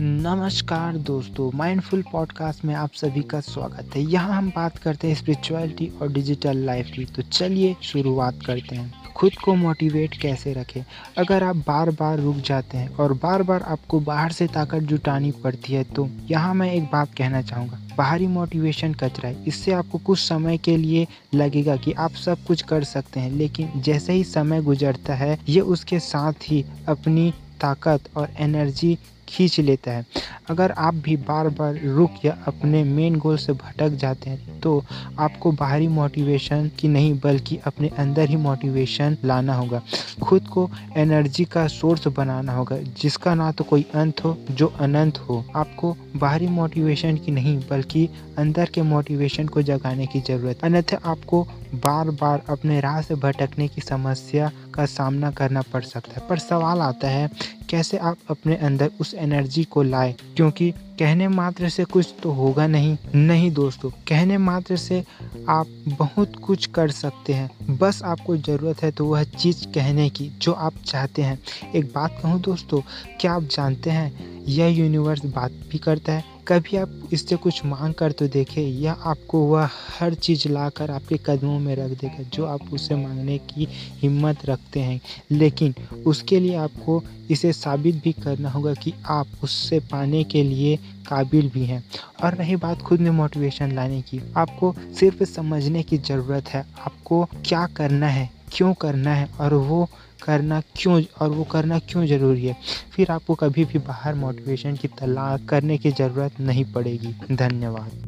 नमस्कार दोस्तों mindful podcast में आप सभी का स्वागत है। यहाँ हम बात करते हैं स्पिरिचुअलिटी और डिजिटल लाइफ की। तो चलिए शुरुआत करते हैं। खुद को मोटिवेट कैसे रखें? अगर आप बार बार रुक जाते हैं और बार बार आपको बाहर से ताकत जुटानी पड़ती है तो यहाँ मैं एक बात कहना चाहूँगा। बाहरी मोटिवेशन कचरा है। इससे आपको कुछ समय के लिए लगेगा कि आप सब कुछ कर सकते हैं, लेकिन जैसे ही समय गुजरता है, ये उसके साथ ही अपनी ताकत और एनर्जी खींच लेता है। अगर आप भी बार बार रुक या अपने मेन गोल से भटक जाते हैं तो आपको बाहरी मोटिवेशन की नहीं, बल्कि अपने अंदर ही मोटिवेशन लाना होगा। खुद को एनर्जी का सोर्स बनाना होगा, जिसका ना तो कोई अंत हो, जो अनंत हो। आपको बाहरी मोटिवेशन की नहीं, बल्कि अंदर के मोटिवेशन को जगाने की ज़रूरत। अन्यथा आपको बार बार अपने राह से भटकने की समस्या का सामना करना पड़ सकता है। पर सवाल आता है कैसे आप अपने अंदर उस एनर्जी को लाए? क्योंकि कहने मात्र से कुछ तो होगा नहीं। नहीं दोस्तों, कहने मात्र से आप बहुत कुछ कर सकते हैं। बस आपको ज़रूरत है तो वह चीज़ कहने की, जो आप चाहते हैं। एक बात कहूँ दोस्तों, क्या आप जानते हैं, यह यूनिवर्स बात भी करता है। कभी आप इससे कुछ मांग कर तो देखें, या आपको वह हर चीज़ लाकर आपके कदमों में रख देगा, जो आप उसे मांगने की हिम्मत रखते हैं। लेकिन उसके लिए आपको इसे साबित भी करना होगा कि आप उससे पाने के लिए काबिल भी हैं। और रही बात खुद में मोटिवेशन लाने की, आपको सिर्फ़ समझने की ज़रूरत है, आपको क्या करना है, क्यों करना है, और वो करना क्यों, और वो करना क्यों ज़रूरी है। फिर आपको कभी भी बाहर मोटिवेशन की तलाश करने की ज़रूरत नहीं पड़ेगी। धन्यवाद।